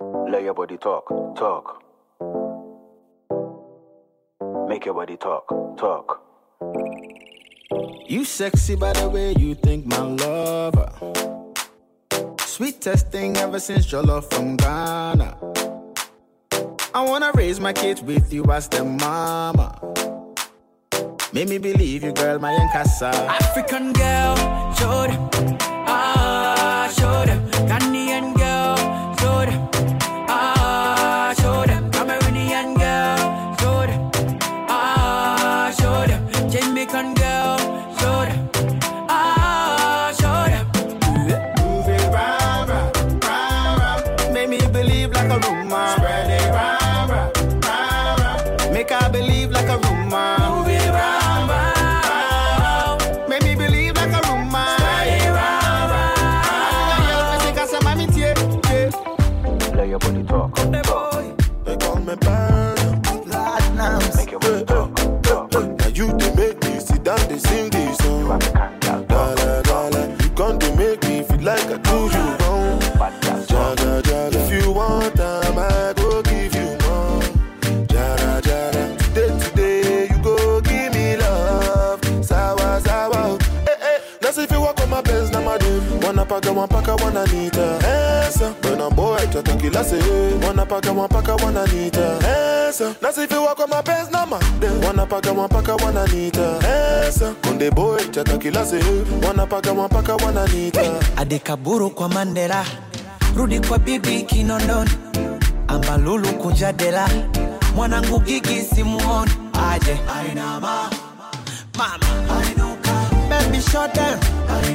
Let your body talk, talk. Make your body talk, talk. You sexy by the way you think, my lover. Sweetest thing ever since your love from Ghana. I wanna raise my kids with you as the mama. Make me believe you, girl, my casa. African girl, show pack, one anita. Esa. Now see if you walk on my best, now my dude. Wanna pack, one pack, one anita. Esa. Kunde boy, chata kila se. Wanna pack, one pack, one anita. adekaburu kwa mandela rudi kwa bibi kinondoni ambalulu kunjadela mwanangu gigi simuoni aje Ainama. mama Ainuka. baby shut down Hey,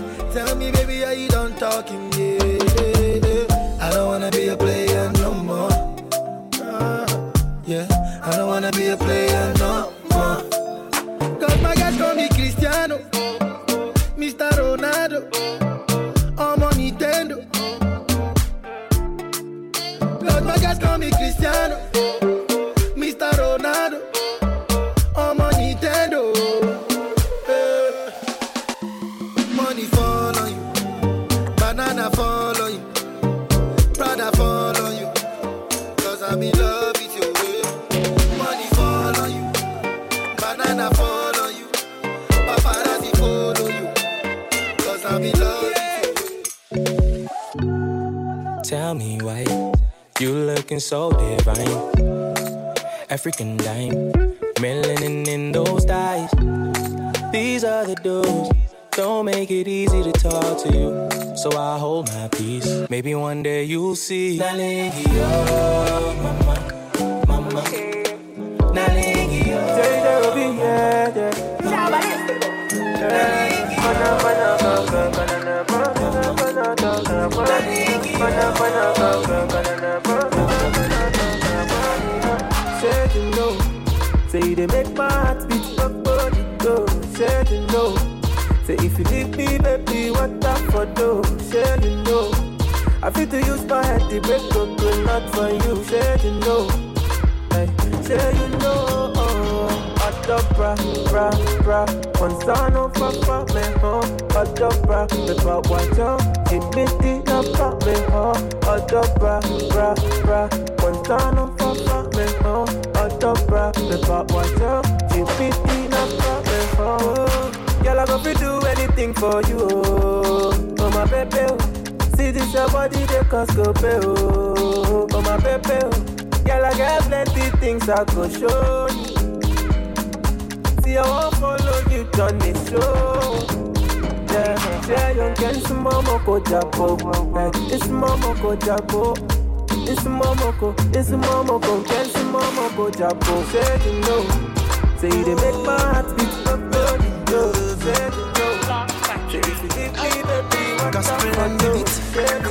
Tell me, baby, are you done talking? Yeah. I don't wanna be a player no more. Uh, yeah. I don't wanna be a player no so divine. African dime, melanin in those eyes. These are the dudes. Don't make it easy to talk to you. So I hold my peace. Maybe one day you'll see. Feel to use my head to break up, not for you. Say you know, hey, say you know. Oh, hot bra, bra, bra. One son of a fuck me home. Oh, hot bra, me pop watch out. It me the na fuck me home. Hot bra, bra, bra. One son of a fuck me home. Oh, hot bra, me pop watch out. It me the na fuck me home. Girl, I go fi do anything for you. Oh, oh my baby. Oh. Oh. See this your body, they cost go pay. Oh, oh my baby. oh. Girl, I got plenty things I go show you. See, I won't follow you down the show. Yeah. Share your can momo ko japo. It's momo ko japo. It's momo ko, it's momo ko, can momo ko japo. Say you know, say they make my heart beat. Go go go, what Gospel the and the fuck?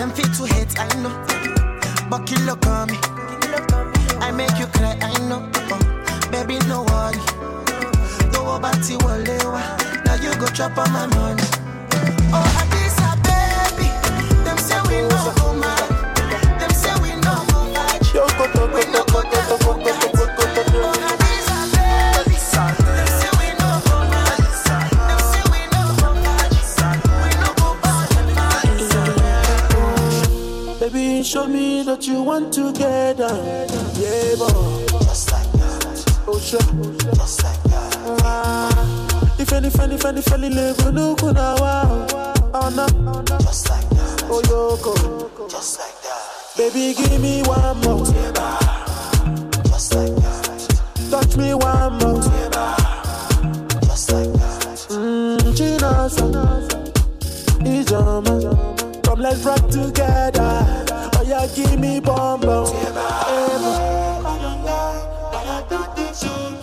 Them fit to hate, I know. But kill look on me. I make you cry, I know. Oh, baby, no worry. Don't worry about it. Now you go chop on my money. Oh, Hadiza, baby. Them say we no go mad. Them say we no go fight. We no go down bad. Show me that you want together. Yeah, boy. Just like that. Oh, sure. Just like that. Ah, if any, funny, funny, funny, live, no, kuna, wow. Oh, no. Just like that. Oh, yoko. Just like that. Baby, give me one more. Just like that. Touch me one more. Just like that. Mmm, Chinasa. Ijoma. Come, let's rock together. Yeah, give me bomb bomb. Ṣáná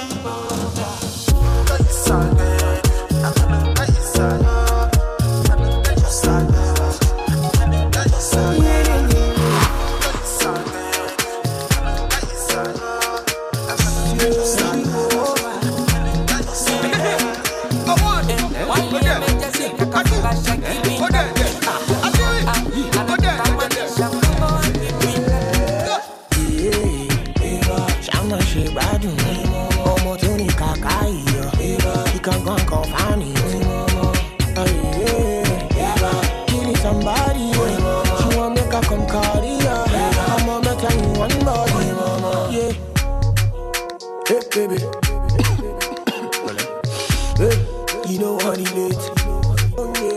you know what it is.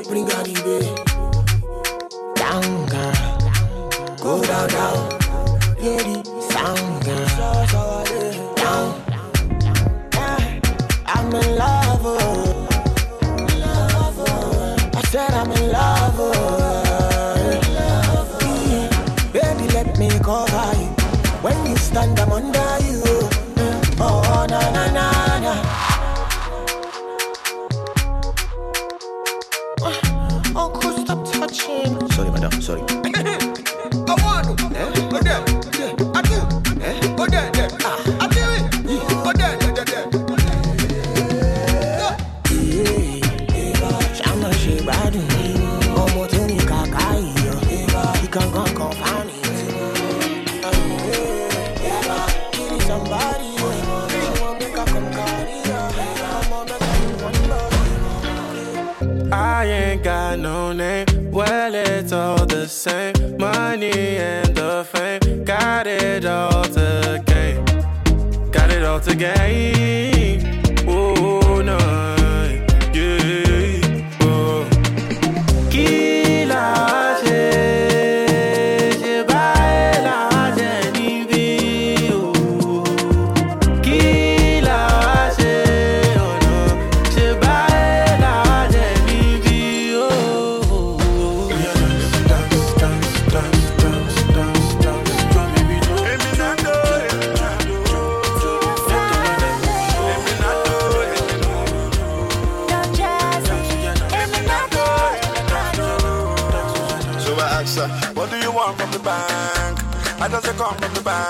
Bring out the. Down girl. Go down down. Yeah, the sound girl. It's all the same. Money and the fame. Got it all to gain. Got it all to gain.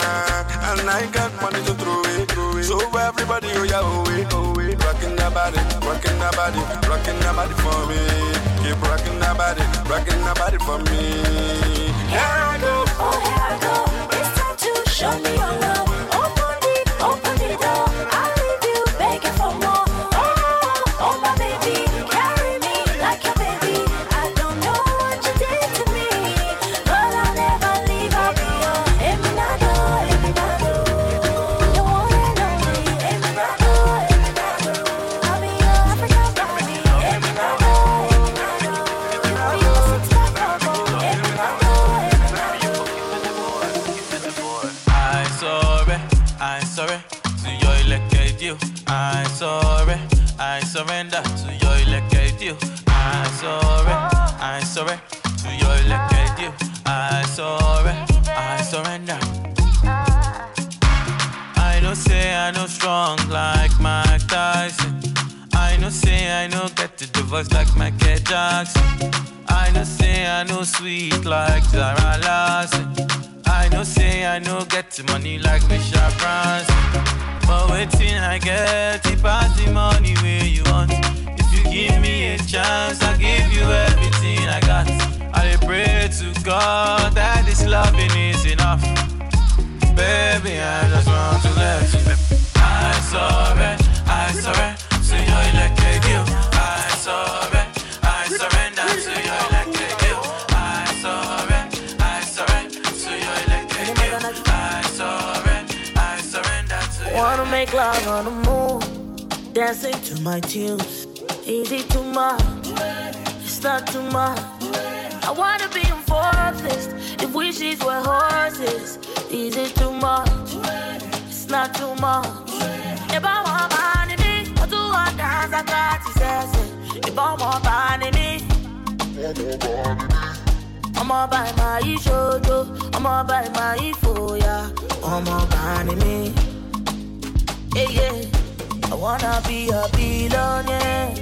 And I got money to throw it. Throw it. So everybody, oh yeah, oh it, oh it, rocking that body, rocking that body, rocking that body for me. Keep rockin' that body, rocking that body for me. Here I go. Oh, here I go. It's time to show me your love. Open the, open the door. I'll like Michael Jackson. I know say I know sweet like Zara Larsson. I know say I know get money like Michelle Branson. But waiting I get it pass the money where you want. If you give me a chance, I'll give you everything I got. I pray to God that this loving is enough. Baby, I just love on the moon, dancing to my tunes. Easy too much, it's not too much. I wanna be on Forbes list if wishes were horses. Easy too much, it's not too much. If I want money, me, I do what dance, I got to say. If I want money, me. I'ma buy my shojo, I'ma buy my foya, I'ma buy me. Hey, yeah. I wanna be a billionaire,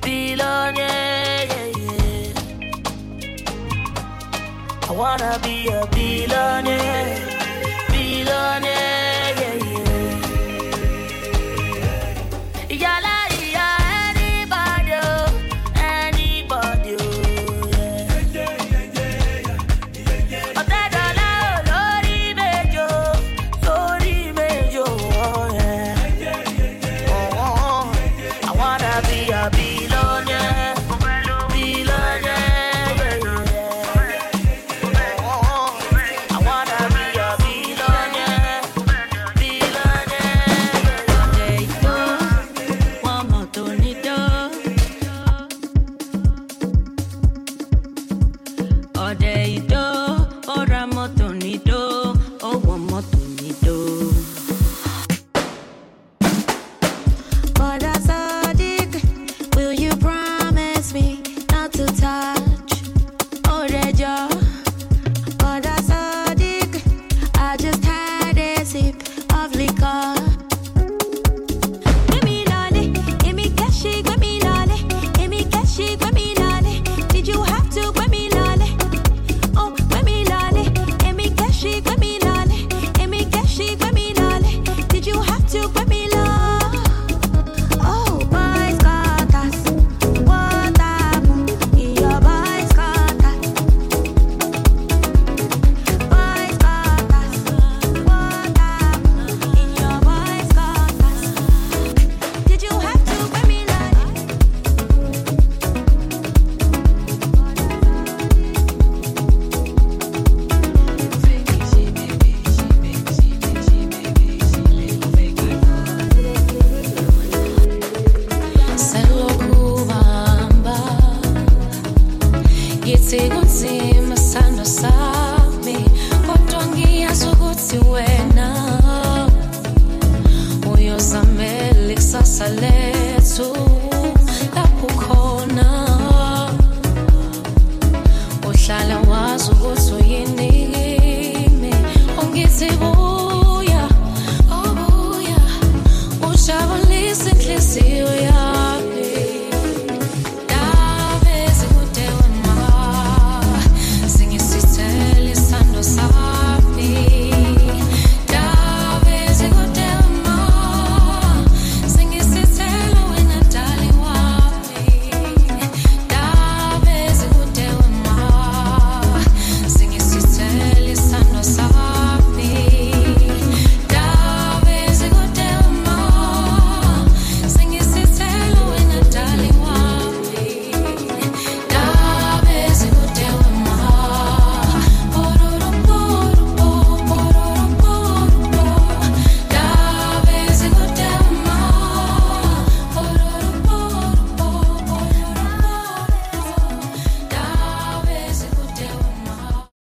billionaire. Yeah, yeah. I wanna be a billionaire, billionaire. I be